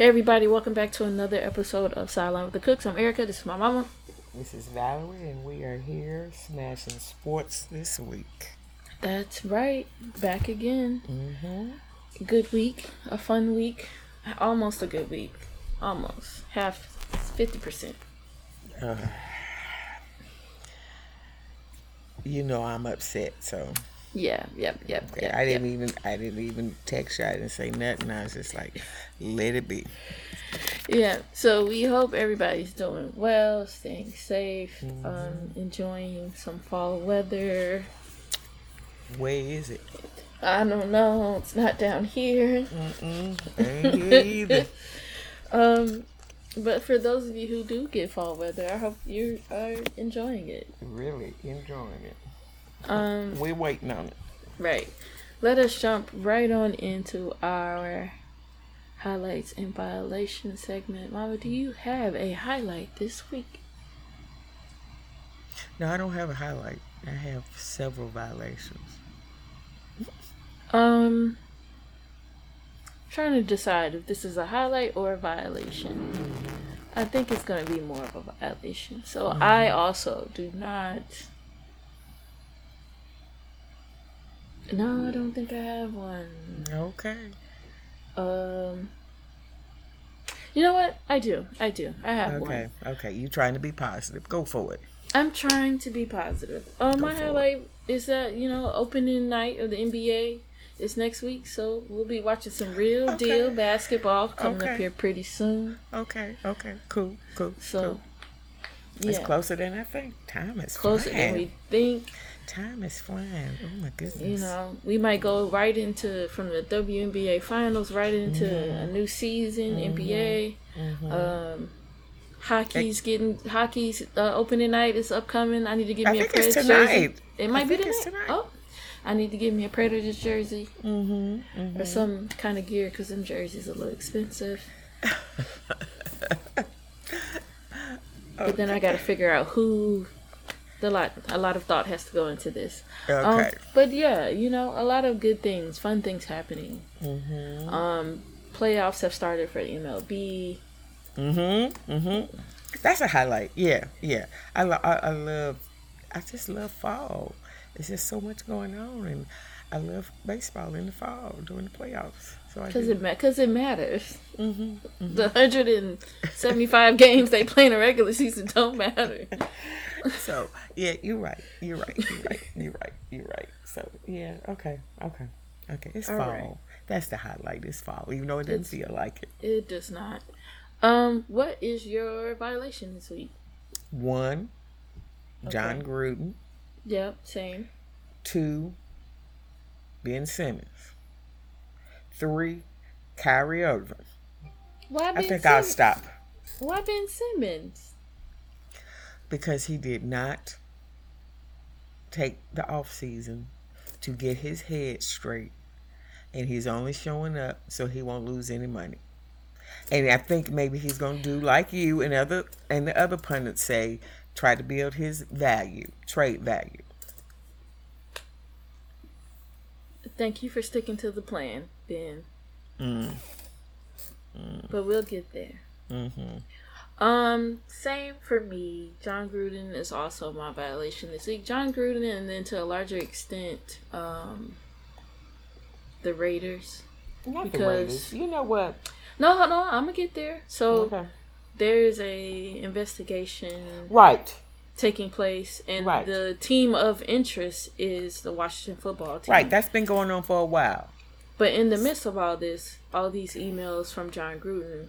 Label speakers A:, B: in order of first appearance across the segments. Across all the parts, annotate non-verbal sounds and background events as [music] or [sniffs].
A: Hey everybody, welcome back to another episode of Sideline with the Cooks. I'm Erica. This is my mama.
B: This is Valerie, and we are here smashing sports this week.
A: That's right, back again.
B: Mm-hmm.
A: Good week, a fun week, almost a good week, almost half, fifty percent.
B: Uh, you know I'm upset, so
A: Yeah, yep, yep, yep.
B: I didn't
A: yep.
B: even I didn't even text you. I didn't say nothing. I was just like, let it be.
A: Yeah, so we hope everybody's doing well, staying safe, um, enjoying some fall weather.
B: Where is it?
A: I don't know, it's not down here.
B: Here either. [laughs]
A: Um, but for those of you who do get fall weather, I hope you are enjoying it.
B: Really enjoying it.
A: Um,
B: We're waiting on it.
A: right. Let us jump right on into our highlights and violation segment. Mama, do you have a highlight this week?
B: No, I don't have a highlight. I have several violations.
A: Um, trying to decide if this is a highlight or a violation. I think it's going to be more of a violation. So I also do not. No, I don't think I have one.
B: Okay.
A: Um, you know what? I do. I do. I have
B: Okay.
A: one.
B: Okay. Okay. You trying to be positive? Go for it.
A: I'm trying to be positive. Um, my highlight is that you know opening night of the NBA is next week, so we'll be watching some real
B: Okay.
A: deal basketball coming up here pretty soon.
B: Okay. Okay. Cool. Cool.
A: So,
B: cool. It's closer than I think. Time is
A: closer
B: flying.
A: than we think.
B: Time is flying. Oh my goodness.
A: You know, we might go right into from the WNBA finals right into a new season NBA.
B: Mm-hmm.
A: Um, hockey's getting hockey's uh, opening night is upcoming. I need to give me a
B: think it's
A: Predators
B: tonight.
A: jersey. It might
B: I
A: be tonight. Oh, I need to give me a Predators jersey
B: Mm-hmm.
A: or some kind of gear because them jerseys are a little expensive. [laughs] But then I got to figure out who. The lot, a lot of thought has to go into this. Um, but yeah, you know, a lot of good things, fun things happening.
B: Mm-hmm.
A: Um, playoffs have started for MLB.
B: Mm-hmm. Mm-hmm. That's a highlight. Yeah. Yeah. I, lo- I I love. I just love fall. There's just so much going on, and I love baseball in the fall during the playoffs. So I
A: Because
B: do.
A: it, ma- cause it matters.
B: Mm-hmm.
A: The 175 [laughs] games they play in a regular season don't matter. [laughs]
B: So yeah, you're right. You're right. You're right. You're right. You're right. So yeah. Okay. Okay. Okay. It's
A: All
B: fall.
A: right.
B: That's the highlight. It's fall, even though it doesn't
A: It's-
B: feel like it.
A: It does not. Um, what is your violation this week?
B: One, Jon
A: Okay.
B: Gruden.
A: Yep, same.
B: Two, Ben Simmons. Three, Kyrie Irving.
A: Why
B: I
A: Ben
B: think I'll
A: Simmons?
B: stop
A: Why Ben Simmons?
B: Because he did not take the off season to get his head straight, and he's only showing up so he won't lose any money. And I think maybe he's going to do like you and other and the other pundits say, try to build his value, trade value.
A: Thank you for sticking to the plan, Ben.
B: Mm.
A: But we'll get there.
B: Mm-hmm.
A: Um, same for me. Jon Gruden is also my violation this week. Jon Gruden, and then to a larger extent, um, the Raiders.
B: Not the
A: Because-
B: Raiders. You know what?
A: No, no, I'm gonna get there. So
B: Okay.
A: there's a investigation
B: Right.
A: taking place, and
B: Right.
A: the team of interest is the Washington football team.
B: Right. That's been going on for a while.
A: But in the midst of all this, all these emails from Jon Gruden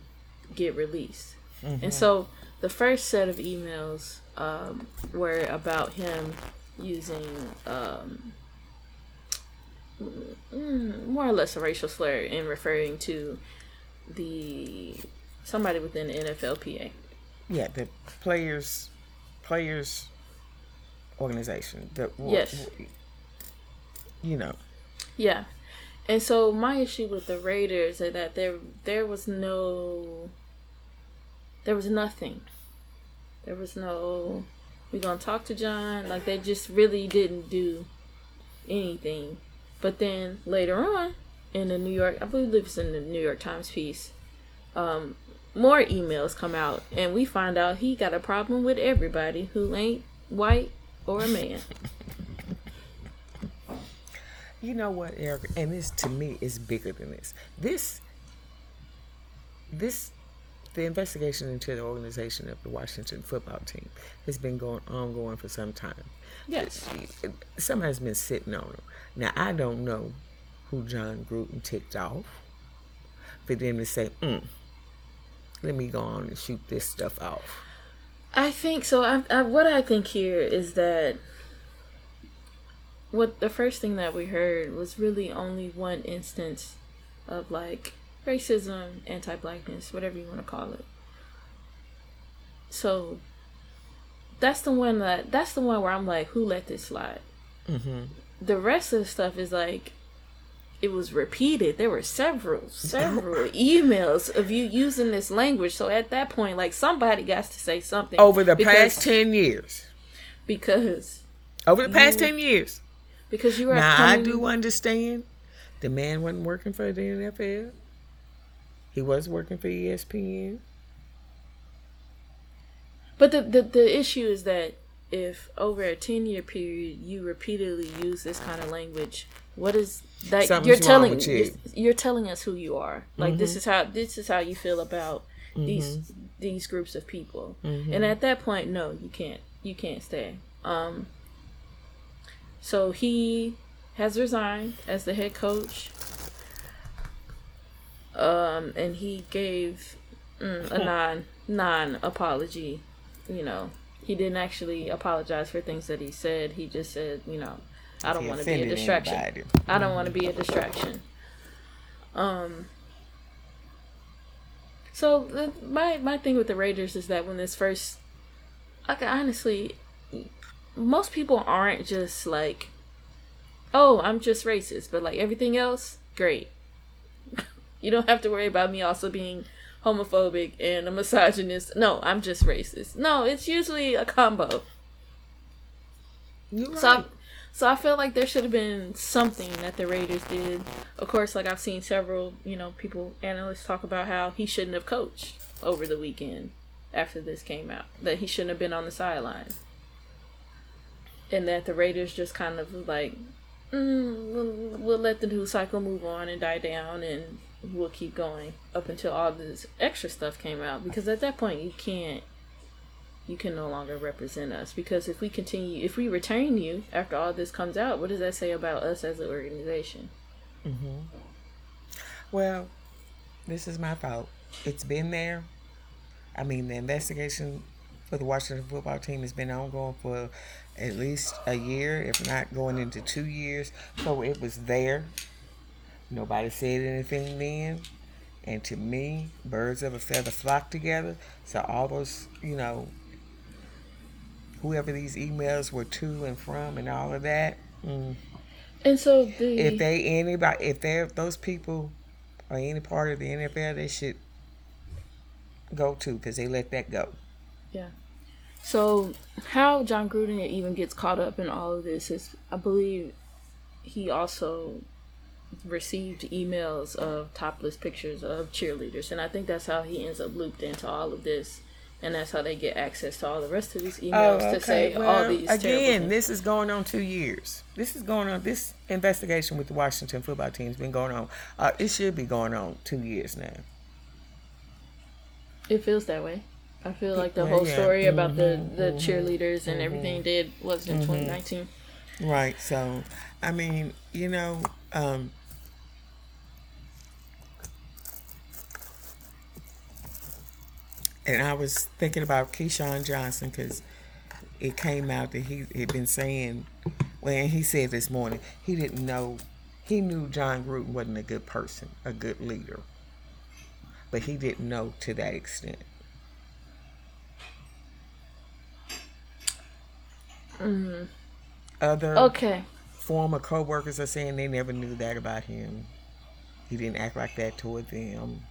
A: get released. And so the first set of emails um, were about him using um, mm, more or less a racial slur in referring to the somebody within the NFLPA.
B: Yeah, the players, players organization. The
A: Yes.
B: You know.
A: Yeah. And so my issue with the Raiders is that there there was no there was nothing. There was no we gonna talk to Jon. Like they just really didn't do anything. But then later on in the New York I believe it's in the New York Times piece, um, more emails come out, and we find out he got a problem with everybody who ain't white or a man.
B: You know what, Eric? And this to me is bigger than this. This, this, the investigation into the organization of the Washington football team has been going ongoing for some time.
A: Yes.
B: Has been sitting on them. Now I don't know who Jon Gruden ticked off for them to say, mm, "Let me go on and shoot this stuff off."
A: I think so. I, I, what I think here is that what the first thing that we heard was really only one instance of like racism, anti-blackness, whatever you want to call it. So that's the one that that's the one where I'm like, who let this slide?
B: Mm-hmm.
A: The rest of the stuff is like, it was repeated. There were several, several [laughs] emails of you using this language. So at that point, like somebody got to say something
B: Over the
A: because-
B: past ten years,
A: because
B: over the past
A: You-
B: ten years.
A: because you were
B: Now I do understand the man wasn't working for the NFL. He was working for ESPN.
A: But the, the the issue is that if over a ten year period you repeatedly use this kind of language, what is that
B: Something's
A: you're telling
B: you.
A: you're, you're telling us who you are. Like
B: Mm-hmm.
A: this is how this is how you feel about these these groups of people.
B: Mm-hmm.
A: And at that point, no, you can't you can't stay. Um. So he has resigned as the head coach. Um, and he gave mm, a [laughs] non non apology. You know, he didn't actually apologize for things that he said. He just said, you know, I don't want to be a distraction.
B: anybody.
A: I don't want to be a distraction. Um. So the, my my thing with the Raiders is that when this first, like honestly, most people aren't just like, oh, I'm just racist, but like everything else, great. You don't have to worry about me also being homophobic and a misogynist. No, I'm just racist. No, it's usually a combo.
B: You're
A: So, I,
B: right.
A: so I feel like there should have been something that the Raiders did. Of course, like I've seen several, you know, people, analysts talk about how he shouldn't have coached over the weekend after this came out. That he shouldn't have been on the sideline. And that the Raiders just kind of like, mm, we'll, we'll let the news cycle move on and die down and we'll keep going up until all this extra stuff came out. Because at that point, you can't you can no longer represent us because if we continue if we retain you after all this comes out what does that say about us as an organization mm-hmm.
B: Well, this is my fault. It's been there. I mean, the investigation for the Washington football team has been ongoing for at least a year, if not going into two years. So it was there. Nobody said anything then. And to me, birds of a feather flock together. So all those, you know, whoever these emails were to and from and all of that, mm,
A: and so the
B: if they anybody if they're those people or any part of the NFL, they should go to because they let that go.
A: yeah so how jon gruden even gets caught up in all of this is i believe he also received emails of topless pictures of cheerleaders and i think that's how he ends up looped into all of this and that's how they get access to all the rest of these emails to say all these
B: again, this is going on two years. This is going on. This investigation with the Washington football team has been going on. Uh, it should be going on two years now.
A: It feels that way. I feel like the whole
B: yeah.
A: story about the,
B: Mhm,
A: the cheerleaders and everything did was in 2019.
B: Right. So, I mean, you know, um, and I was thinking about Keyshawn Johnson because it came out that he had been saying, when he said this morning, he didn't know, he knew Jon Gruden wasn't a good person, a good leader, but he didn't know to that extent. Mm-hmm. Other
A: Okay.
B: former co-workers are saying they never knew that about him. He didn't act like that toward them.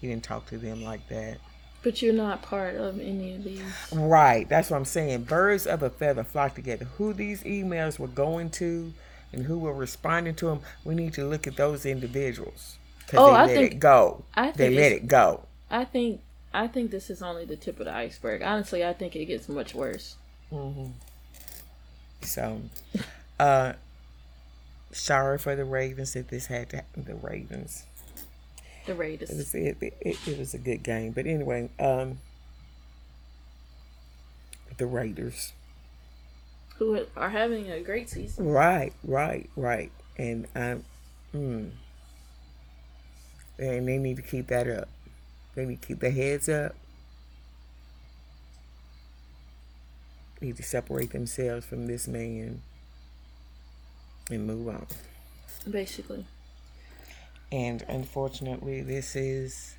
B: He didn't talk to them like that.
A: But you're not part of any of these.
B: Right. That's what I'm saying. Birds of a feather flock together. Who these emails were going to and who were responding to them, we need to look at those individuals. Because
A: Oh,
B: they
A: I
B: let
A: think-
B: it go.
A: I
B: they
A: think
B: let it go.
A: I I think I think this is only the tip of the iceberg. Honestly, I think it gets much worse.
B: Mm-hmm. So, uh, sorry for the Ravens that this had to happen. The Ravens.
A: The Raiders.
B: It was it, it, it was a good game, but anyway, um, the Raiders.
A: Who are having a great season.
B: Right, right, right, and um, mm, and they need to keep that up. They need to keep their heads up. Need to separate themselves from this man and move on.
A: Basically.
B: And unfortunately, this is,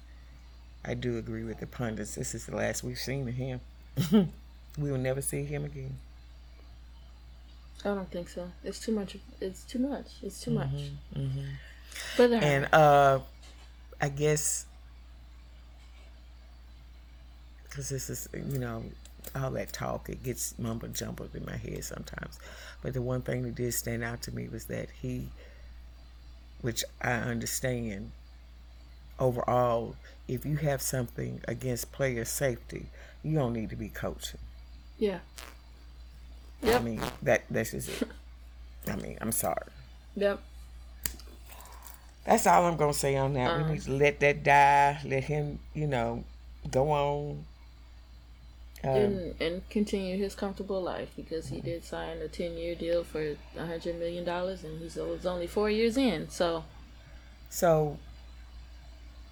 B: I do agree with the pundits, this is the last we've seen of him. [laughs] we will never see him again.
A: I don't think so. It's too much. It's too much. It's too much.
B: Mm-hmm.
A: But uh,
B: And uh, I guess because this is you know all that talk it gets mumble jumbled in my head sometimes. But the one thing that did stand out to me was that he, which I understand, overall, if you have something against player safety, you don't need to be coaching.
A: yeah.
B: I mean that that's just it. I mean I'm sorry.
A: Yep.
B: That's all I'm gonna say on that.
A: Um,
B: we need to let that die. Let him, you know, go on. Um,
A: and and continue his comfortable life because he did sign a ten year deal for a hundred million dollars and he's only four years in. So
B: so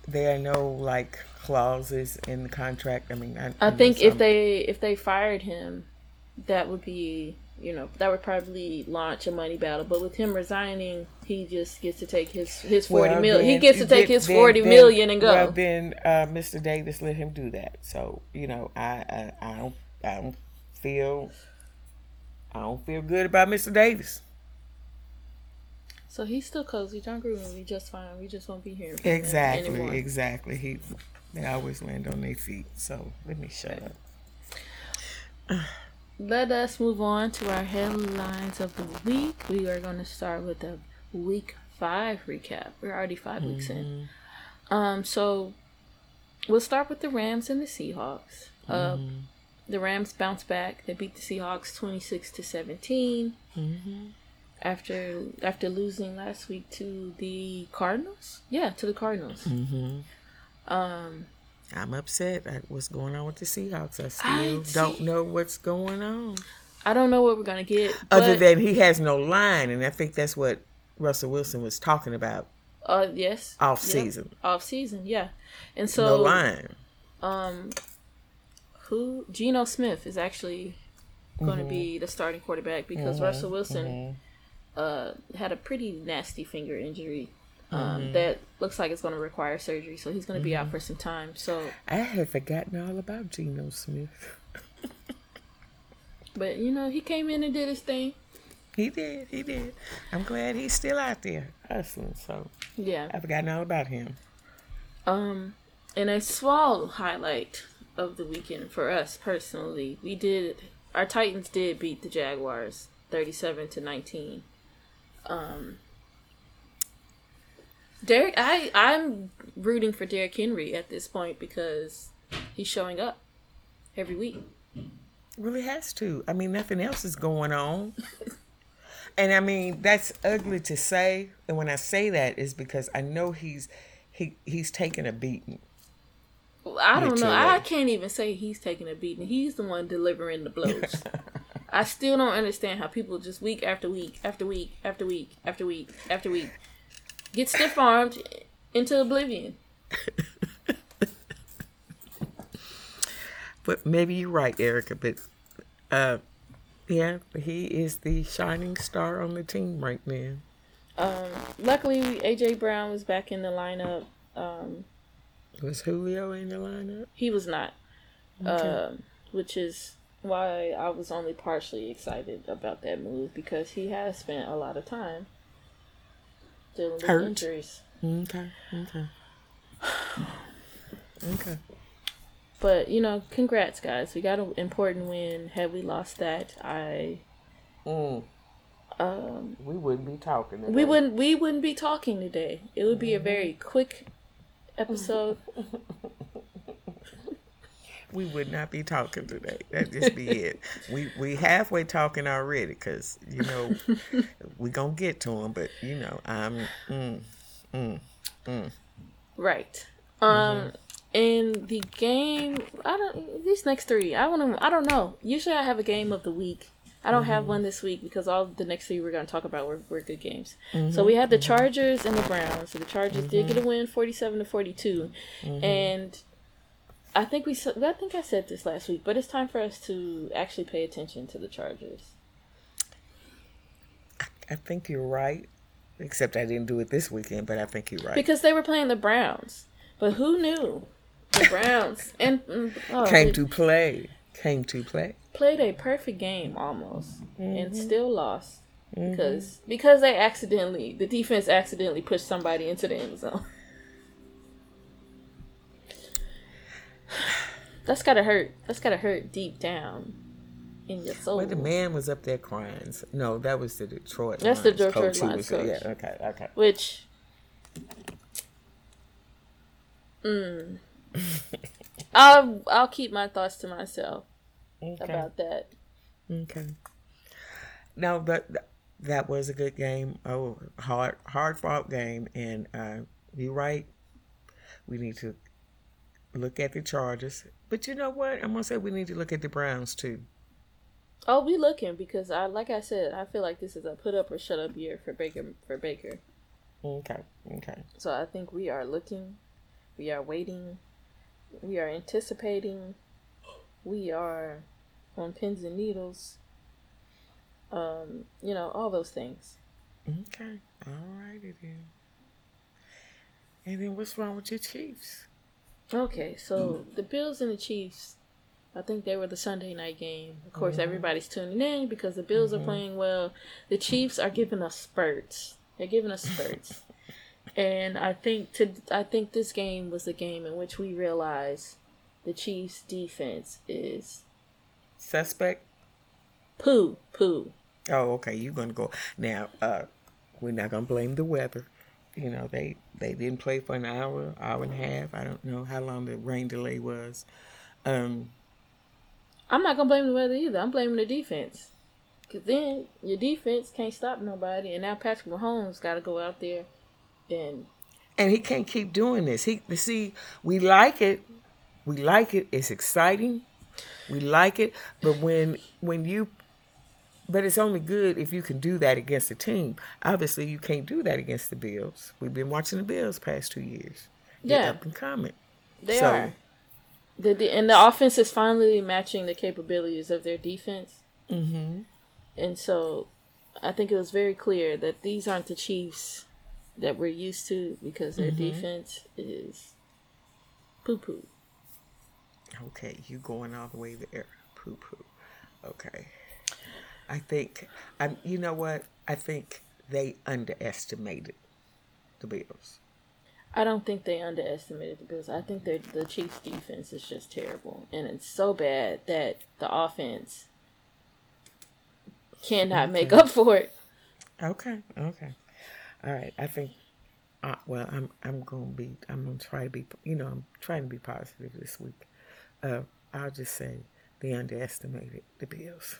B: there are no like clauses in the contract. I mean, I,
A: I think if they if they fired him, that would be you know that would probably launch a money battle. But with him resigning, he just gets to take his his forty
B: Well,
A: million. He gets to take
B: then-
A: his
B: then-
A: forty
B: then-
A: million and go.
B: Well, then uh, Mr. Davis let him do that. So you know, I, I I don't I don't feel I don't feel good about Mr. Davis.
A: so he's still cozy. Jon Gruden will be just fine. We just won't be here.
B: Exactly,
A: anymore.
B: exactly. He they always land on their feet. So let me shut up.
A: Let us move on to our headlines of the week. We are going to start with a week five recap. We're already 5 weeks in. Um, so we'll start with the Rams and the Seahawks. Uh, the Rams bounce back. They beat the Seahawks twenty six to 17 after after losing last week to the Cardinals. Yeah, to the Cardinals. Um,
B: I'm upset at what's going on with the Seahawks. I
A: I
B: still don't
A: see.
B: know what's going on.
A: I don't know what we're gonna get.
B: Other
A: but-
B: than he has no line, and I think that's what Russell Wilson was talking about
A: Uh, yes.
B: off
A: Yep.
B: season.
A: Off season, yeah. And so,
B: no line.
A: um, who Geno Smith is actually going to be the starting quarterback because Russell Wilson uh had a pretty nasty finger injury. Um, that looks like it's going to require surgery, so he's going to be out for some time. So,
B: I had forgotten all about Geno Smith. [laughs]
A: but you know, he came in and did his thing.
B: He did, he did. I'm glad he's still out there hustling. So
A: Yeah.
B: I've forgotten all about him.
A: Um, and a small highlight of the weekend for us personally, we did our Titans did beat the Jaguars thirty-seven to nineteen. Um, Derrick, I I'm rooting for Derrick Henry at this point because he's showing up every week.
B: Really has to. I mean, nothing else is going on. [laughs] and I mean, that's ugly to say. And when I say that is because I know he's he he's taking a beating.
A: I don't know. I can't even say he's taking a beating. He's the one delivering the blows. I still don't understand how people just week after week after week after week after week after week get stiff armed into oblivion. [laughs]
B: But maybe you're right, Erica. But uh, yeah, he is the shining star on the team right now.
A: Um, luckily, AJ Brown was back in the lineup. Um,
B: Was Julio in the lineup?
A: he was not, um, which is why I was only partially excited about that move because he has spent a lot of time dealing with
B: Hurt.
A: injuries.
B: Okay, okay, [sighs] okay.
A: But you know, congrats, guys! We got an important win. Had we lost that, I
B: Mm,
A: um,
B: we wouldn't be talking.
A: we wouldn't we wouldn't be talking today. It would be a very quick episode. [laughs]
B: we would not be talking today. That just be it. We we halfway talking already because you know [laughs] we gonna get to them, but you know I'm. Mm, mm, mm.
A: Right. Um. In the game, I don't. These next three, I want to. I don't know. Usually, I have a game of the week. I don't have mm-hmm. one this week because all the next three we're going to talk about were, were good games. So mm-hmm. we had the mm-hmm. Chargers and the Browns. So the Chargers did get a win, forty-seven to 42 and I think we. I think I said this last week, but it's time for us to actually pay attention to the Chargers.
B: I think you're right. Except I didn't do it this weekend, but I think you're right.
A: because they were playing the Browns. But who knew the Browns and mm, oh,
B: Came to play. Came to play.
A: played a perfect game almost and still lost because because they accidentally the defense accidentally pushed somebody into the end zone. [sighs] That's gotta hurt. That's gotta hurt deep down in your soul.
B: But the man was up there crying. So- No, that was the Detroit.
A: That's the Detroit
B: coach
A: Lions coach.
B: Yeah. Okay. Okay.
A: Which, mm, [laughs] I'll I'll keep my thoughts to myself
B: Okay.
A: about that.
B: Okay. No, that that was a good game. Oh, hard hard fought game, and uh, you're right. We need to look at the Chargers, but you know what? I'm gonna say we need to look at the Browns too.
A: Oh, we looking because I like I said, I feel like this is a put up or shut up year for Baker for Baker.
B: Okay. Okay.
A: So I think we are looking, we are waiting, we are anticipating, we are on pins and needles. Um, you know, all those things.
B: Okay. All righty then. And then what's wrong with your Chiefs?
A: Okay, so the Bills and the Chiefs, I think they were the Sunday night game. Of course, everybody's tuning in because the Bills are playing well. The Chiefs are giving us spurts. They're giving us spurts. And I think to I think this game was the game in which we realized the Chiefs defense is
B: Suspect.
A: poo poo.
B: Oh, okay. You're gonna go now. Uh, we're not gonna blame the weather. You know they they didn't play for an hour, hour and a half. I don't know how long the rain delay was. Um,
A: I'm not gonna blame the weather either. I'm blaming the defense. Cause then your defense can't stop nobody, and now Patrick Mahomes got to go out there and
B: and he can't keep doing this. He see, we like it, we like it. It's exciting, we like it. But when when you, but it's only good if you can do that against a team. Obviously, you can't do that against the Bills. We've been watching the Bills past two years. They're
A: Yeah.
B: up and coming.
A: They
B: So-
A: are. The, the and the offense is finally matching the capabilities of their defense.
B: Mm-hmm.
A: And so I think it was very clear that these aren't the Chiefs that we're used to because their mm-hmm. defense is poo poo.
B: Okay, you going all the way there. Poo poo. Okay. I think I you know what? I think they underestimated the Bills.
A: I don't think they underestimated the Bills. I think their the Chiefs defense is just terrible. And it's so bad that the offense cannot make up for it.
B: Okay, okay. All right. I think uh, well, I'm I'm going to be I'm going to try to be you know, I'm trying to be positive this week. Uh I'll just say they underestimated the Bills.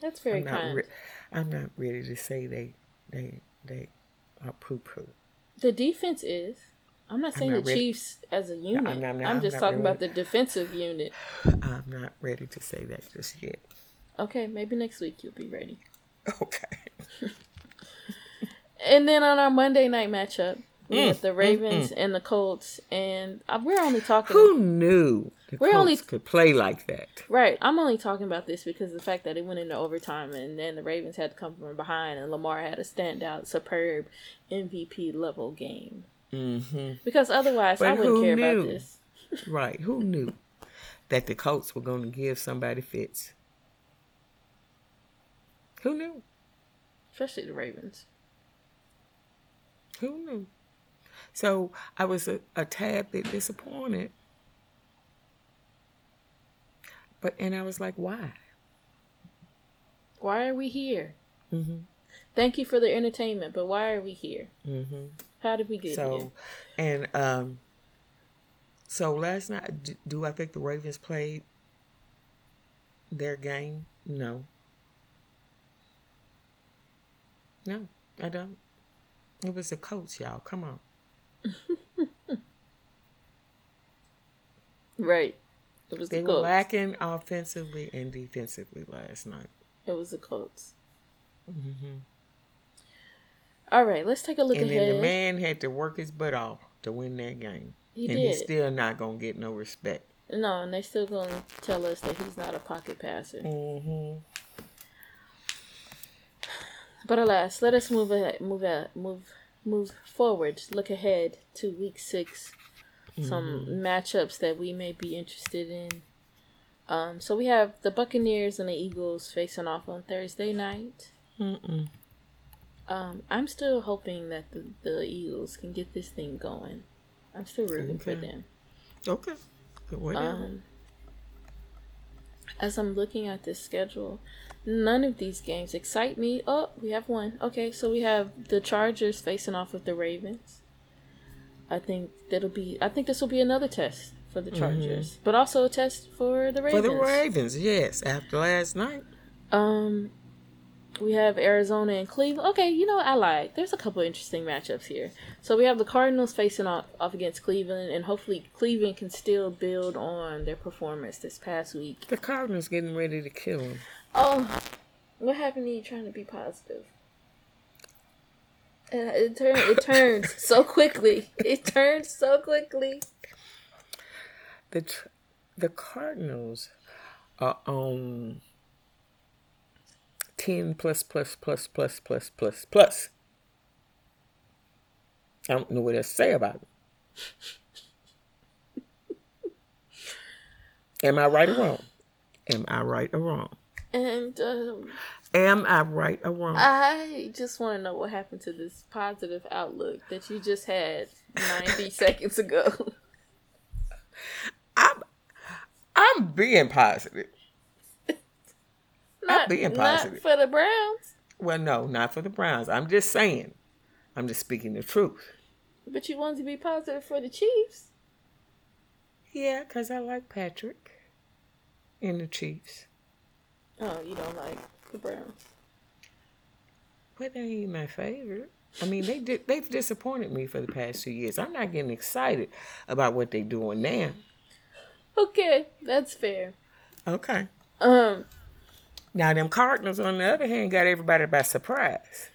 A: That's very
B: I'm not
A: kind.
B: re- I'm not ready to say they they they are poo poo.
A: The defense is. I'm not saying
B: not
A: the
B: ready-
A: Chiefs as a unit.
B: I'm
A: I'm,
B: not- I'm
A: just
B: not
A: talking
B: really-
A: about the defensive unit.
B: I'm not ready to say that just yet.
A: Okay, maybe next week you'll be ready. [laughs]
B: Okay. [laughs]
A: And then on our Monday night matchup, we
B: Mm,
A: the Ravens and the Colts, and uh, we're only talking.
B: Who knew the
A: We're
B: Colts
A: only-
B: could play like that?
A: Right, I'm only talking about this because of the fact that it went into overtime, and then the Ravens had to come from behind, and Lamar had a standout, superb MVP level game.
B: hmm
A: Because otherwise, I wouldn't care
B: knew?
A: about this. [laughs]
B: Right. Who knew that the Colts were going to give somebody fits? Who knew?
A: Especially the Ravens.
B: Who knew? So I was a, a tad bit disappointed. But, and I was like, why?
A: Why are we here?
B: hmm
A: Thank you for the entertainment, but why are we here?
B: hmm
A: How did we get
B: So,
A: here?
B: and um, So last night, d- do I think the Ravens played their game? No. No, I don't. It was a coach, y'all. Come on. [laughs]
A: Right. It was
B: They
A: the
B: were lacking offensively and defensively last night.
A: It was the Colts. All right, let's take a look
B: Mm-hmm. and then
A: ahead.
B: the man had to work his butt off to win that game.
A: He
B: and
A: did.
B: he's still not going to get no respect.
A: No, and they still gonna tell us that he's not a pocket passer.
B: Mm-hmm.
A: But alas, let us move ahead, move ahead, move move forward. Look ahead to week six. Some matchups that we may be interested in. Um, so we have the Buccaneers and the Eagles facing off on Thursday night.
B: Mm-mm.
A: Um, I'm still hoping that the, the Eagles can get this thing going. I'm still rooting for them.
B: Okay. Whatever.
A: Um, as I'm looking at this schedule, none of these games excite me. Oh, we have one. Okay, so we have the Chargers facing off with the Ravens. I think that'll be. I think this will be another test for the Chargers, but also a test for the
B: Mm-hmm. For
A: Ravens.
B: the Ravens, yes. After last night.
A: Um, we have Arizona and Cleveland. Okay, you know what I like. There's a couple interesting matchups here. So we have the Cardinals facing off, off against Cleveland, and hopefully Cleveland can still build on their performance this past week.
B: The Cardinals getting ready to kill him.
A: Oh, what happened to you trying to be positive? And it turned. It turns [laughs] so quickly. It turns so quickly.
B: The tr- the Cardinals are on ten plus plus plus plus plus plus plus. I don't know what else to say about it. Am I right or wrong? Am I right or wrong?
A: And um,
B: Am I right or wrong?
A: I just want to know what happened to this positive outlook that you just had 90 [laughs] seconds ago. [laughs]
B: I'm I'm being positive.
A: Not,
B: being
A: not
B: positive.
A: for the Browns,
B: Well, no, not for the Browns. I'm just saying. I'm just speaking the truth.
A: but you wanted to be positive for the Chiefs.
B: Yeah, because I like Patrick and the Chiefs.
A: Oh, you don't like the Browns.
B: But they ain't my favorite. I mean, they did, they've disappointed me for the past two years. I'm not getting excited about what they're doing now.
A: Okay, that's fair.
B: Okay.
A: Um,
B: Now, them Cardinals, on the other hand, got everybody by surprise.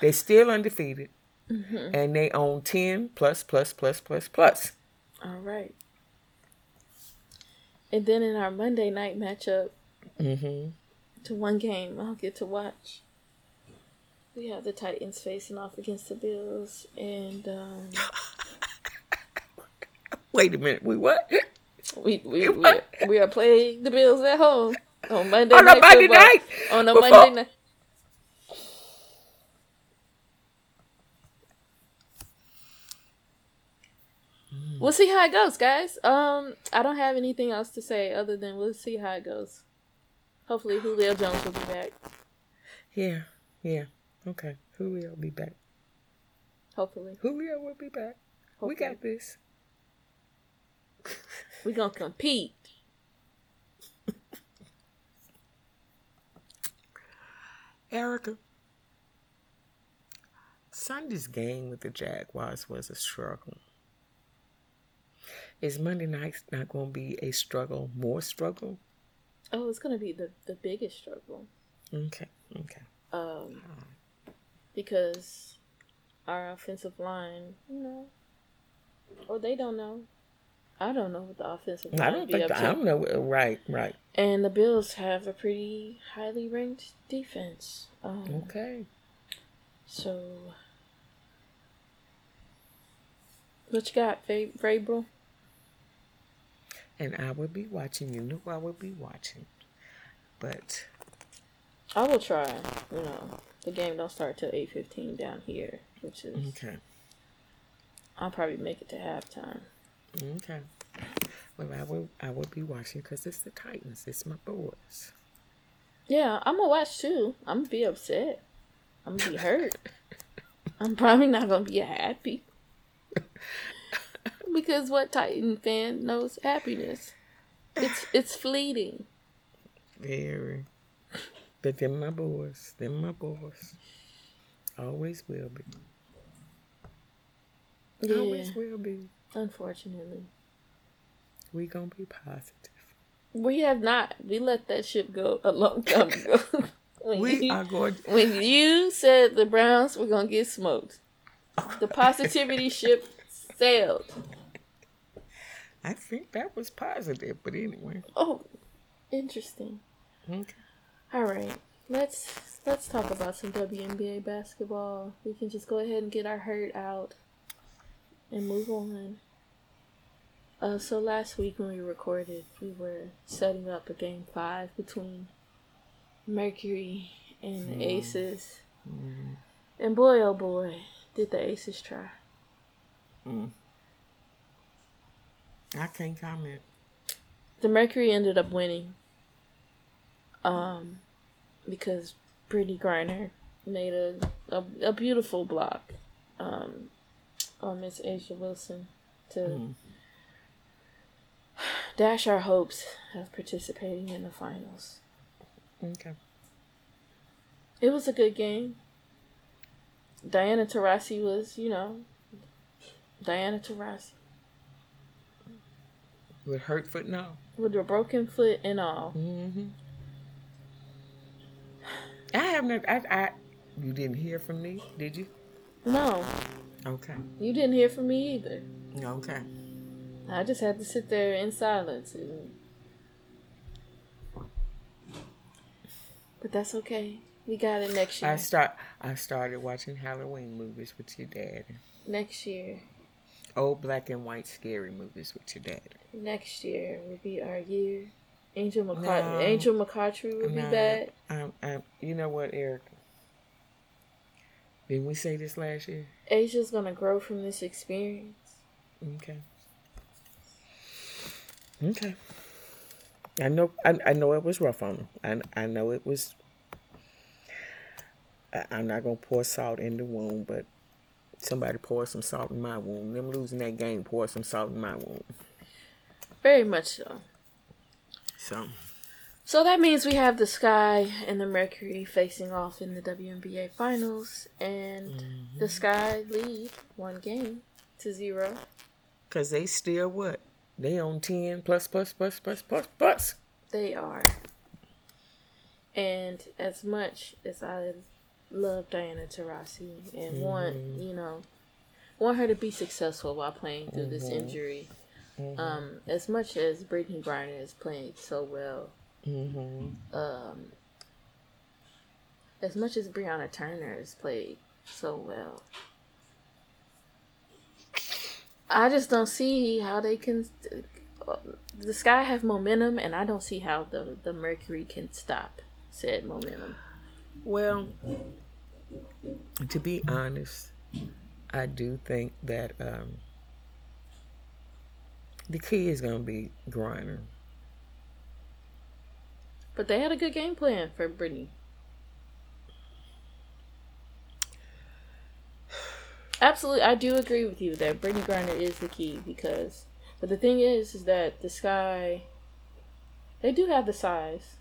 B: They still undefeated, and they own 10 plus, plus, plus, plus, plus.
A: all right. And then in our Monday night matchup,
B: Mm-hmm.
A: to one game I'll get to watch. We have the Titans facing off against the Bills, and um, [laughs]
B: Wait a minute. We what?
A: we we [laughs] we are, we are playing the Bills at home on Monday
B: On a
A: night
B: Monday night?
A: On a
B: Before-
A: Monday night. We'll see how it goes, guys. Um, I don't have anything else to say other than we'll see how it goes. Hopefully, Julio Jones will be back.
B: Yeah, yeah. Okay. Julio will be back.
A: Hopefully,
B: Julio will be back. We got this.
A: we gonna compete.
B: Erica. Sunday's game with the Jaguars was a struggle. Is Monday night not going to be a struggle, more struggle?
A: Oh, it's gonna be the the biggest struggle.
B: Okay, okay.
A: Um, because our offensive line, you know, or they don't know. I don't know what the offensive line
B: I don't
A: be
B: think, the,
A: to.
B: I don't know. Right, right.
A: And the Bills have a pretty highly ranked defense. Um,
B: Okay.
A: So, what you got, Vrabel?
B: And I will be watching. You know I will be watching. But,
A: I will try. You know, the game don't start till eight fifteen down here, which is
B: okay.
A: I'll probably make it to halftime.
B: Okay. Well, I will, I will be watching because it's the Titans. It's my boys.
A: Yeah, I'm gonna watch too. I'm gonna be upset. I'm gonna be hurt. I'm probably not gonna be happy. [laughs] because what Titan fan knows happiness? It's it's fleeting.
B: Very. But them my boys. Them my boys. Always will be.
A: Yeah,
B: Always will be.
A: unfortunately.
B: We gonna be positive.
A: We have not. We let that ship go a long time ago. [laughs]
B: We
A: you,
B: are going.
A: when you said the Browns were gonna get smoked, the [laughs] positivity ship sailed.
B: I think that was positive, but anyway.
A: Oh, interesting.
B: Okay.
A: All right, let's let's talk about some WNBA basketball. We can just go ahead and get our hurt out and move on. Uh, so last week when we recorded, we were setting up a game five between Mercury and the Aces, mm. and boy oh boy, did the Aces try. Mm.
B: I can't comment.
A: The Mercury ended up winning. Um, because Brittney Griner made a, a, a beautiful block um, on Miss A'ja Wilson to dash our hopes of participating in the finals.
B: Okay.
A: It was a good game. Diana Taurasi was, you know, Diana Taurasi
B: With hurt foot now.
A: with a broken foot and all.
B: Mm-hmm. I have never. I, I. You didn't hear from me, did you?
A: No,
B: Okay.
A: you didn't hear from me either.
B: Okay.
A: I just had to sit there in silence. And... But that's okay. We got it next year.
B: I start. I started watching Halloween movies with your dad.
A: Next year.
B: Old black and white scary movies with your dad.
A: Next year will be our year. Angel McCart-
B: No.
A: Angel McCoughtry will be back.
B: Um, um, you know what, Erica? Didn't we say this last year?
A: A'ja's gonna grow from this experience.
B: Okay. Okay. I know. I, I know it was rough on him. I I know it was. I, I'm not gonna pour salt in the wound, but somebody pour some salt in my wound. Them losing that game pour some salt in my wound.
A: Very much so.
B: So
A: So that means we have the Sky and the Mercury facing off in the WNBA finals, and mm-hmm. the Sky lead one game to zero.
B: Cause they still what? They on ten plus plus plus plus plus plus.
A: They are. And as much as I love Diana Taurasi and want, you know, want her to be successful while playing through this injury, um, as much as Brittney Griner is playing so well,
B: Mm-hmm.
A: um, as much as Brianna Turner has played so well, I just don't see how they can. The Sky have momentum, and I don't see how the the Mercury can stop said momentum.
B: Well, to be honest, I do think that um, the key is going to be Griner.
A: But they had a good game plan for Brittney. Absolutely, I do agree with you that Brittney Griner is the key because, but the thing is, is that the Sky, they do have the size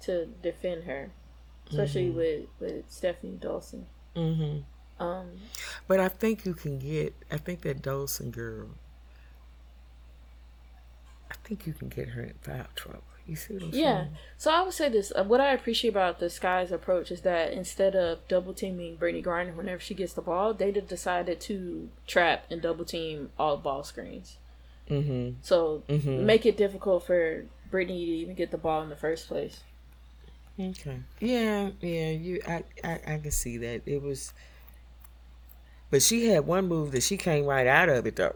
A: to defend her, especially with with Stefanie Dolson.
B: Mm-hmm.
A: Um,
B: But I think you can get. I think that Dawson girl. I think you can get her in foul trouble. You see what I'm
A: Yeah.
B: saying?
A: So I would say this. Uh, what I appreciate about the Sky's approach is that instead of double teaming Brittney Griner whenever she gets the ball, they decided to trap and double team all ball screens.
B: Mm-hmm.
A: So
B: Mhm.
A: make it difficult for Brittney to even get the ball in the first place.
B: Okay. Yeah, yeah. You, I, I, I can see that it was. But she had one move that she came right out of it though.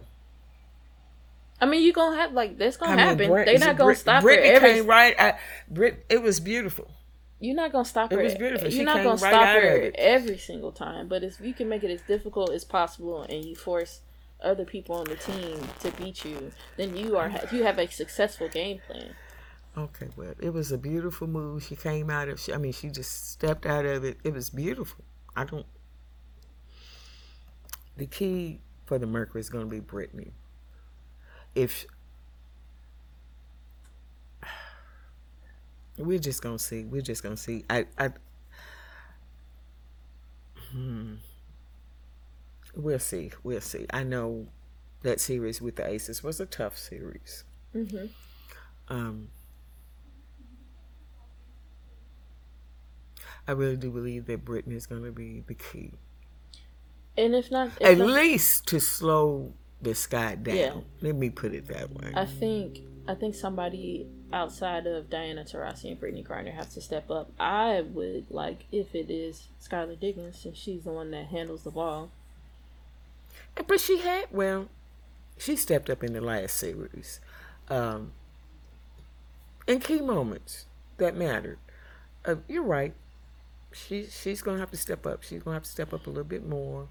A: I mean, you gonna have like that's gonna
B: I mean,
A: happen.
B: Brit-
A: They're not gonna
B: Brit-
A: stop
B: Brittney
A: her every.
B: came right. At, Brit, it was beautiful.
A: You're not gonna stop
B: It
A: her.
B: was beautiful. She
A: You're not
B: came
A: gonna
B: right
A: stop
B: out of
A: her
B: it.
A: every single time. But if you can make it as difficult as possible, and you force other people on the team to beat you, then you are you have a successful game plan.
B: Okay, well, it was a beautiful move. She came out of. She, I mean, she just stepped out of it. It was beautiful. I don't. The key for the Mercury is going to be Brittney. if we're just gonna see, we're just gonna see. I, I, hmm. We'll see. We'll see. I know that series with the Aces was a tough series.
A: Mm-hmm.
B: Um, I really do believe that Brittney is going to be the key,
A: And if not, if
B: at
A: not-
B: least to slow the sky down.
A: Yeah.
B: Let me put it that way.
A: I think I think somebody outside of Diana Taurasi and Brittney Griner have to step up. I would like if it is Skylar Diggins, since she's the one that handles the ball.
B: But she had well, she stepped up in the last series, um, in key moments that mattered. Uh, you're right. She she's gonna have to step up. She's gonna have to step up a little bit more.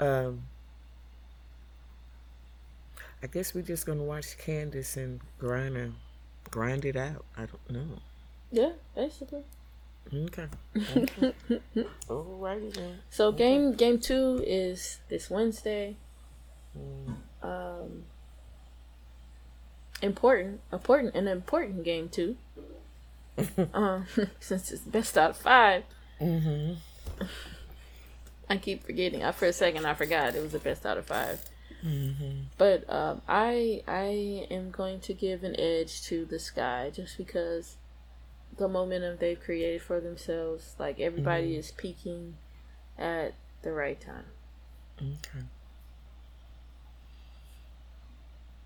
B: Um, I guess we're just gonna watch Candace and Griner grind it out. I don't know.
A: Yeah, basically.
B: Okay. [laughs] okay. Alrighty then.
A: So game game two is this Wednesday.
B: Mm.
A: Um, important, important, an important game too. [laughs] um, [laughs] since it's best out of five.
B: Mm-hmm.
A: I keep forgetting. I for a second I forgot it was the best out of five.
B: Mm-hmm.
A: But um, I I am going to give an edge to the sky just because the momentum they've created for themselves, like everybody is peaking at the right time.
B: Okay.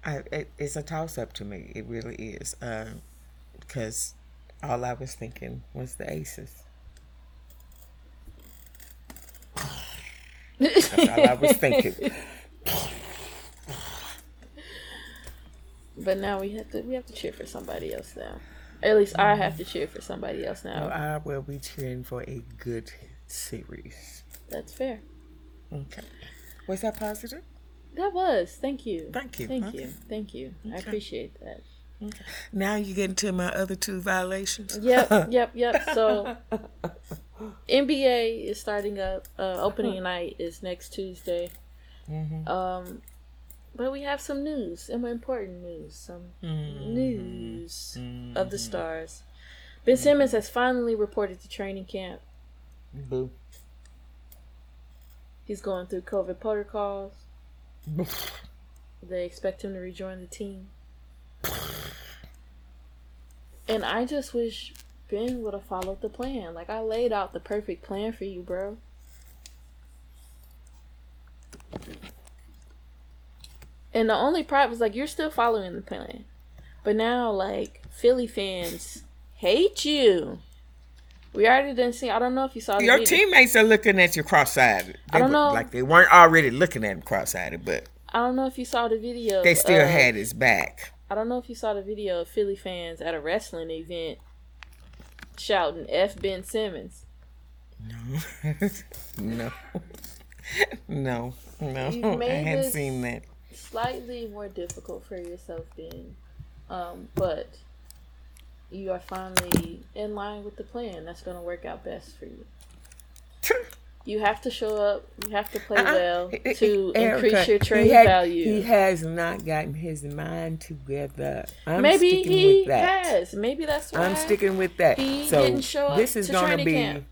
B: I, it, it's a toss up to me. It really is. Um, because all I was thinking was the aces. That's all I was thinking.
A: But now we have to we have to cheer for somebody else now. At least I have to cheer for somebody else now.
B: I will be cheering for a good series.
A: That's fair.
B: Okay. Was that positive?
A: That was. Thank you.
B: Thank you.
A: Thank
B: Okay.
A: you. Thank you. I appreciate that. Okay.
B: Now you get into my other two violations.
A: Yep, [laughs] yep, yep. So NBA is starting up. Uh, opening night is next Tuesday.
B: Mhm.
A: Um, but we have some news, some important news, some
B: Mm-hmm.
A: news of the stars. Ben Simmons has finally reported to training camp.
B: Boo.
A: He's going through COVID protocols. [laughs] They expect him to rejoin the team. And I just wish Ben would have followed the plan. Like I laid out the perfect plan for you, bro. And the only problem was like you're still following the plan. But now like Philly fans hate you. We already didn't see I don't know if you saw
B: Your
A: video.
B: teammates are looking at you cross-eyed.
A: I
B: They
A: don't
B: were-
A: know.
B: Like they weren't already looking at him cross-eyed, but
A: I don't know if you saw the video.
B: they still had his back.
A: I don't know if you saw the video of Philly fans at a wrestling event shouting "F Ben Simmons."
B: no. [laughs] no. No.
A: You've
B: I hadn't seen that.
A: Slightly more difficult for yourself, Ben, um, but you are finally in line with the plan. That's going to work out best for you. [laughs] You have to show up. You have to play
B: Uh-uh.
A: well to
B: Erica,
A: increase your trade
B: had-
A: value.
B: He has not gotten his mind together. I'm
A: Maybe
B: sticking
A: he
B: with that.
A: has. Maybe that's why
B: I'm sticking with that.
A: he
B: so
A: didn't show up
B: this is
A: to
B: gonna be.
A: camp.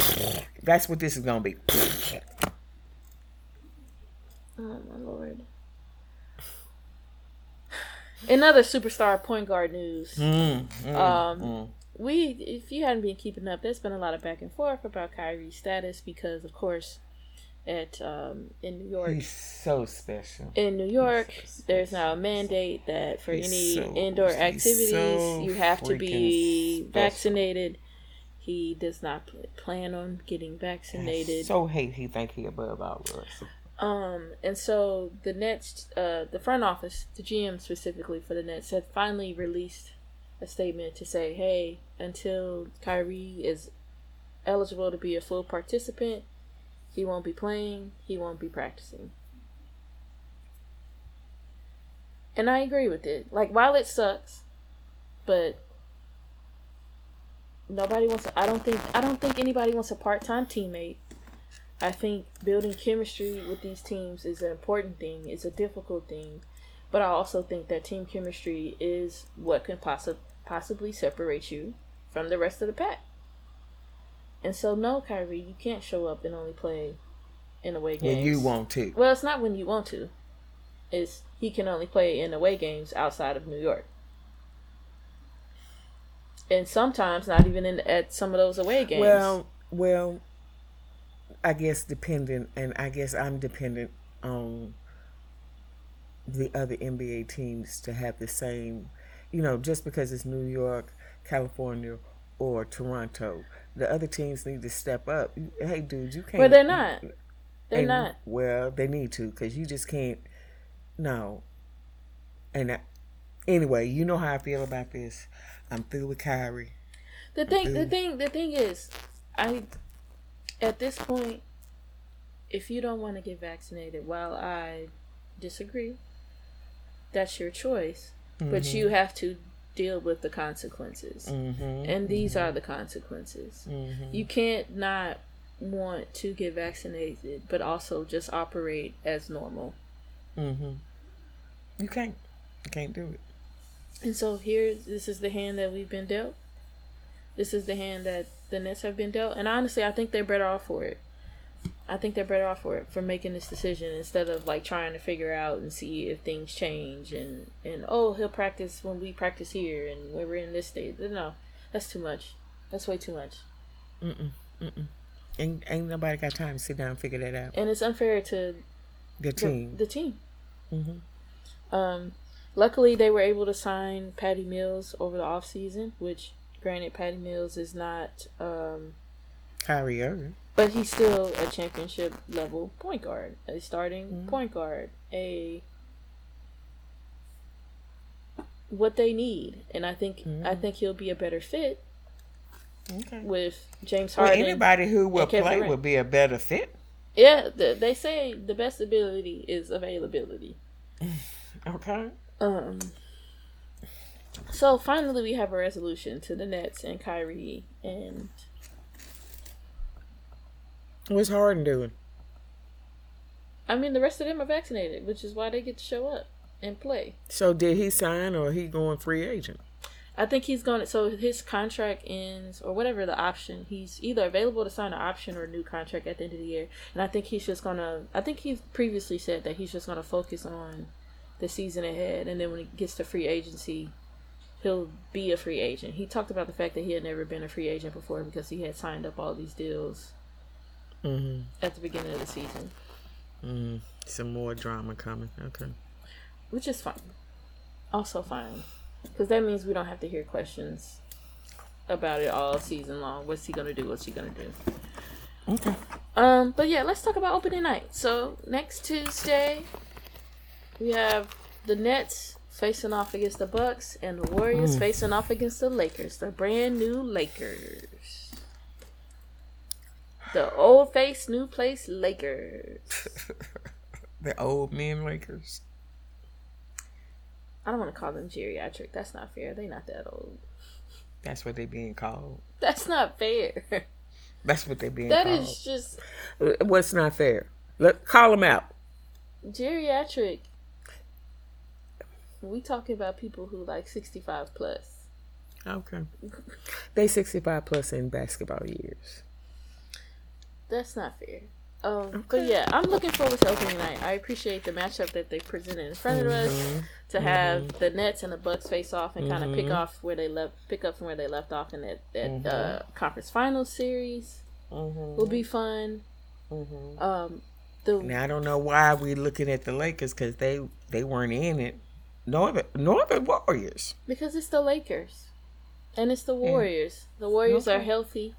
A: [sniffs]
B: That's what this is gonna be. [sniffs]
A: Oh my lord. [sighs] In other superstar point guard news,
B: Mm, mm,
A: um,
B: mm.
A: We if you hadn't been keeping up, there's been a lot of back and forth about Kyrie's status because, of course, at um, in New York,
B: He's so special.
A: in New York,
B: so
A: there's now a mandate that for
B: He's
A: any
B: so-
A: indoor activities,
B: so
A: you have to be
B: special.
A: vaccinated. He does not plan on getting
B: I
A: vaccinated.
B: so hate he think he above all of us.
A: Um, and so the Nets, uh, the front office, the GM specifically for the Nets, had finally released a statement to say, hey, until Kyrie is eligible to be a full participant, he won't be playing, he won't be practicing. And I agree with it. Like, while it sucks, but nobody wants. I don't think. I don't think anybody wants a part-time teammate. I think building chemistry with these teams is an important thing. It's a difficult thing. But I also think that team chemistry is what can possi- possibly separate you from the rest of the pack. And so, no, Kyrie, you can't show up and only play in away games.
B: When you want to.
A: Well, it's not when you want to. It's he can only play in away games outside of New York. And sometimes not even in at some of those away games.
B: Well, well, I guess dependent, and I guess I'm dependent on the other NBA teams to have the same, you know, just because it's New York, California, or Toronto, the other teams need to step up. Hey, dude, you can't.
A: But they're not. They're
B: and-
A: not.
B: Well, they need to because you just can't. No. And I, anyway, you know how I feel about this. I'm through with Kyrie.
A: The thing, the thing, the thing is, I, at this point, if you don't want to get vaccinated, while I disagree, that's your choice. But
B: Mm-hmm.
A: you have to deal with the consequences,
B: hmm
A: and these are the consequences.
B: hmm
A: You can't not want to get vaccinated, but also just operate as normal.
B: hmm You can't. You can't do it.
A: And so here, this is the hand that we've been dealt. This is the hand that the Nets have been dealt, and honestly, I think they're better off for it. I think they're better off for it for making this decision instead of like trying to figure out and see if things change and and oh he'll practice when we practice here and when we're in this state. No, that's too much. That's way too much,
B: Mm-mm. Mm-mm. Ain't, ain't nobody got time to sit down and figure that out.
A: and it's unfair to
B: The
A: the,
B: team.
A: the team.
B: hmm
A: Um, luckily, they were able to sign Patty Mills over the off season, which, granted, Patty Mills is not, um,
B: Kyrie Irving.
A: But he's still a championship level point guard, a starting
B: Mhm.
A: point guard, a what they need, and I think I
B: Mhm.
A: think he'll be a better fit
B: Okay.
A: with James
B: Well,
A: Harden.
B: anybody who will play
A: Durant.
B: would be a better fit.
A: Yeah, the, they say the best ability is availability. [laughs]
B: Okay.
A: Um. So finally, we have a resolution to the Nets and Kyrie, and
B: What's Harden doing?
A: I mean the rest of them are vaccinated, which is why they get to show up and play.
B: So did he sign or he going free agent?
A: I think he's going to. So his contract ends, or whatever the option. He's either available to sign an option or a new contract at the end of the year. And I think he's just gonna. I think he's previously said that he's just gonna focus on the season ahead, and then when he gets to free agency, he'll be a free agent. He talked about the fact that he had never been a free agent before because he had signed up all these deals
B: Mm-hmm.
A: at the beginning of the season,
B: Mm-hmm. Some more drama coming. Okay.
A: which is fine. Also fine, because that means we don't have to hear questions about it all season long. What's he gonna do? What's he gonna do?
B: Okay.
A: Um, but yeah, let's talk about opening night. So next Tuesday, we have the Nets facing off against the Bucks and the Warriors
B: Mm.
A: facing off against the Lakers, the brand new Lakers. The old face, new place Lakers. [laughs]
B: the old men Lakers.
A: I don't want to call them geriatric. That's not fair. They're not that old.
B: That's what they're being called.
A: That's not fair.
B: That's what they're being
A: That
B: called.
A: is just
B: What's not fair? Let call them out.
A: geriatric. We talking about people who like sixty five plus.
B: Okay. They sixty five plus in basketball years.
A: That's not fair. Um, But yeah, I'm looking forward to opening night. I appreciate the matchup that they presented in front of us
B: Mhm.
A: to have the Nets and the Bucks face off and kind of pick off where they left, pick up from where they left off in that, that uh, conference finals series.
B: Mhm.
A: Will be fun.
B: Mhm.
A: Um, the
B: Now I don't know why we're looking at the Lakers because they they weren't in it. Nor the nor the Warriors.
A: because it's the Lakers and it's the Warriors. The Warriors are healthy.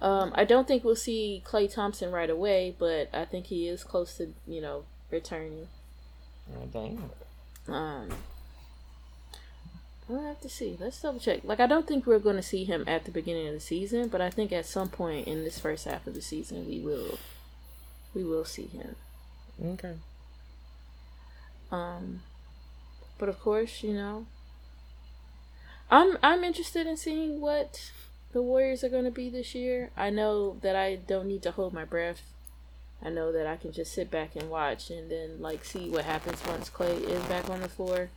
A: Um, I don't think we'll see Klay Thompson right away, but I think he is close to you know returning.
B: Oh, damn.
A: Um, we'll have to see. Let's double check. Like, I don't think we're going to see him at the beginning of the season, but I think at some point in this first half of the season, we will, we will see him.
B: Okay.
A: Um, but of course, you know, I'm I'm interested in seeing what the Warriors are going to be this year. I know that I don't need to hold my breath I know that I can just sit back and watch and then like see what happens once Klay is back on the floor.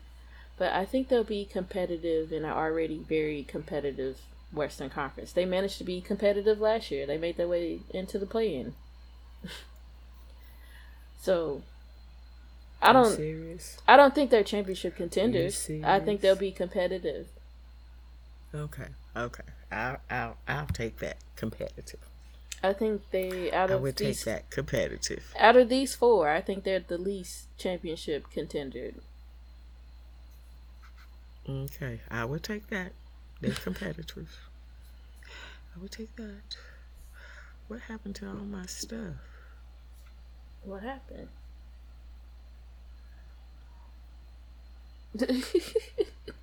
A: But I think they'll be competitive in an already very competitive Western Conference. They managed to be competitive last year. They made their way into the play-in. [laughs] so I don't
B: serious?
A: I don't think they're championship contenders. I think they'll be competitive.
B: Okay. Okay. I'll I'll I'll take that competitive.
A: I think they out
B: I
A: of
B: would
A: these
B: take that competitive.
A: out of these four, I think they're the least championship contender.
B: Okay. I would take that. They're competitive. I would take that. What happened to all my stuff?
A: What happened? [laughs]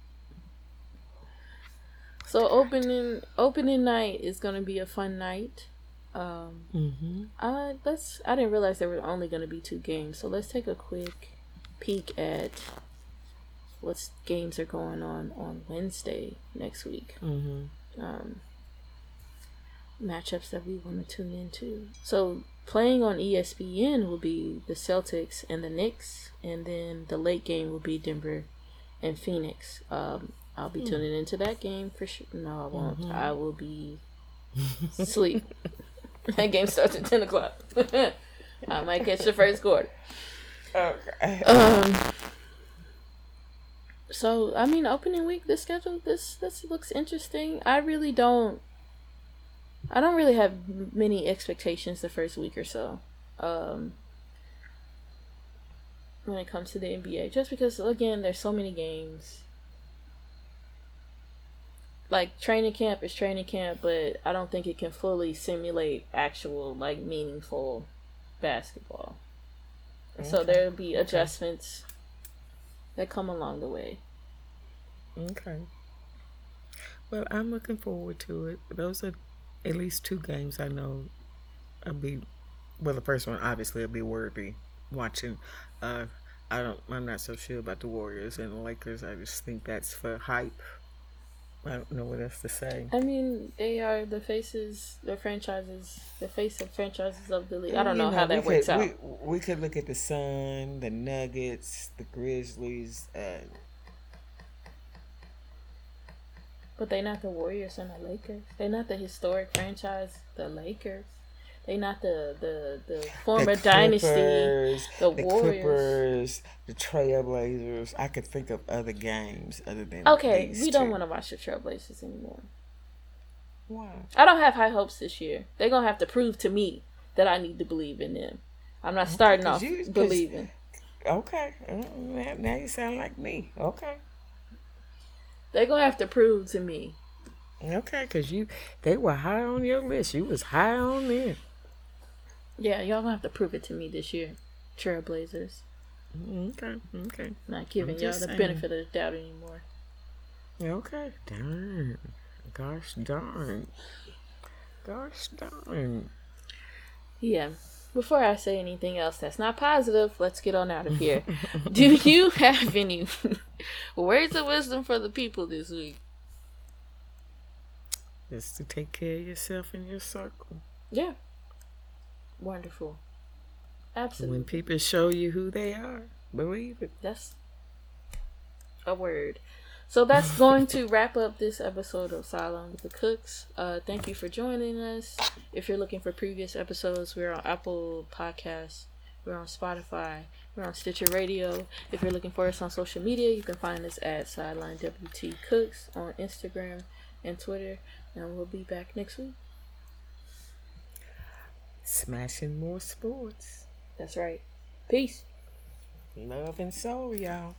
A: so opening opening night is gonna be a fun night. Um,
B: Mm-hmm.
A: uh, let's. I didn't realize there were only gonna be two games, so let's take a quick peek at what games are going on on Wednesday next week.
B: Mm-hmm.
A: um, matchups that we want to tune into. So playing on ESPN will be the Celtics and the Knicks, and then the late game will be Denver and Phoenix. Um, I'll be tuning into that game for sure. No, I won't. I will be [laughs] sleep. that game starts at ten o'clock. [laughs] I might catch the first quarter.
B: Okay.
A: Um. So I mean, opening week, this schedule, this this looks interesting. I really don't. I don't really have many expectations the first week or so. Um. When it comes to the NBA, just because again, there's so many games. Like training camp is training camp, but I don't think it can fully simulate actual like meaningful basketball. So there'll be adjustments that come along the way.
B: Okay. Well, I'm looking forward to it. Those are at least two games I know I'll be. Well, the first one obviously I'll be worthy watching. Uh, I don't. I'm not so sure about the Warriors and the Lakers. I just think that's for hype. I don't know what else to say.
A: I mean, they are the faces, the franchises, the face of franchises of the league. I don't know,
B: You
A: how that works out.
B: We, we could look at the Sun, the Nuggets, the Grizzlies. Uh,
A: But they're not the Warriors and the Lakers. They're not the historic franchise, the Lakers. They not the the the former
B: the
A: dynasty.
B: Clippers,
A: the
B: the
A: Warriors.
B: Clippers, the Trailblazers. I could think of other games other than
A: Okay, we don't want to watch the Trailblazers anymore.
B: Why?
A: I don't have high hopes this year. They're gonna have to prove to me that I need to believe in them. I'm not starting off
B: you-
A: believing.
B: Okay, mm, now, now you sound like me. Okay,
A: They're gonna have to prove to me.
B: okay, because you they were high on your list. You was high on them.
A: Yeah, y'all gonna have to prove it to me this year. Trailblazers.
B: Okay, okay,
A: Not giving y'all the
B: saying.
A: benefit of the doubt anymore.
B: okay. Darn, gosh darn, gosh darn.
A: Yeah. Before I say anything else that's not positive, let's get on out of here. Do [laughs] you have any [laughs] words of wisdom for the people this week?
B: Just to take care of yourself and your circle.
A: Yeah. Wonderful. Absolutely.
B: When people show you who they are, believe it.
A: That's a word. So that's going to wrap up this episode of Sideline with the Cooks. Uh, thank you for joining us. If you're looking for previous episodes, we're on Apple Podcasts, we're on Spotify, we're on Stitcher Radio. If you're looking for us on social media, you can find us at Sideline WT Cooks on Instagram and Twitter. And we'll be back next week.
B: Smashing more sports.
A: That's right. Peace.
B: Love and soul, y'all.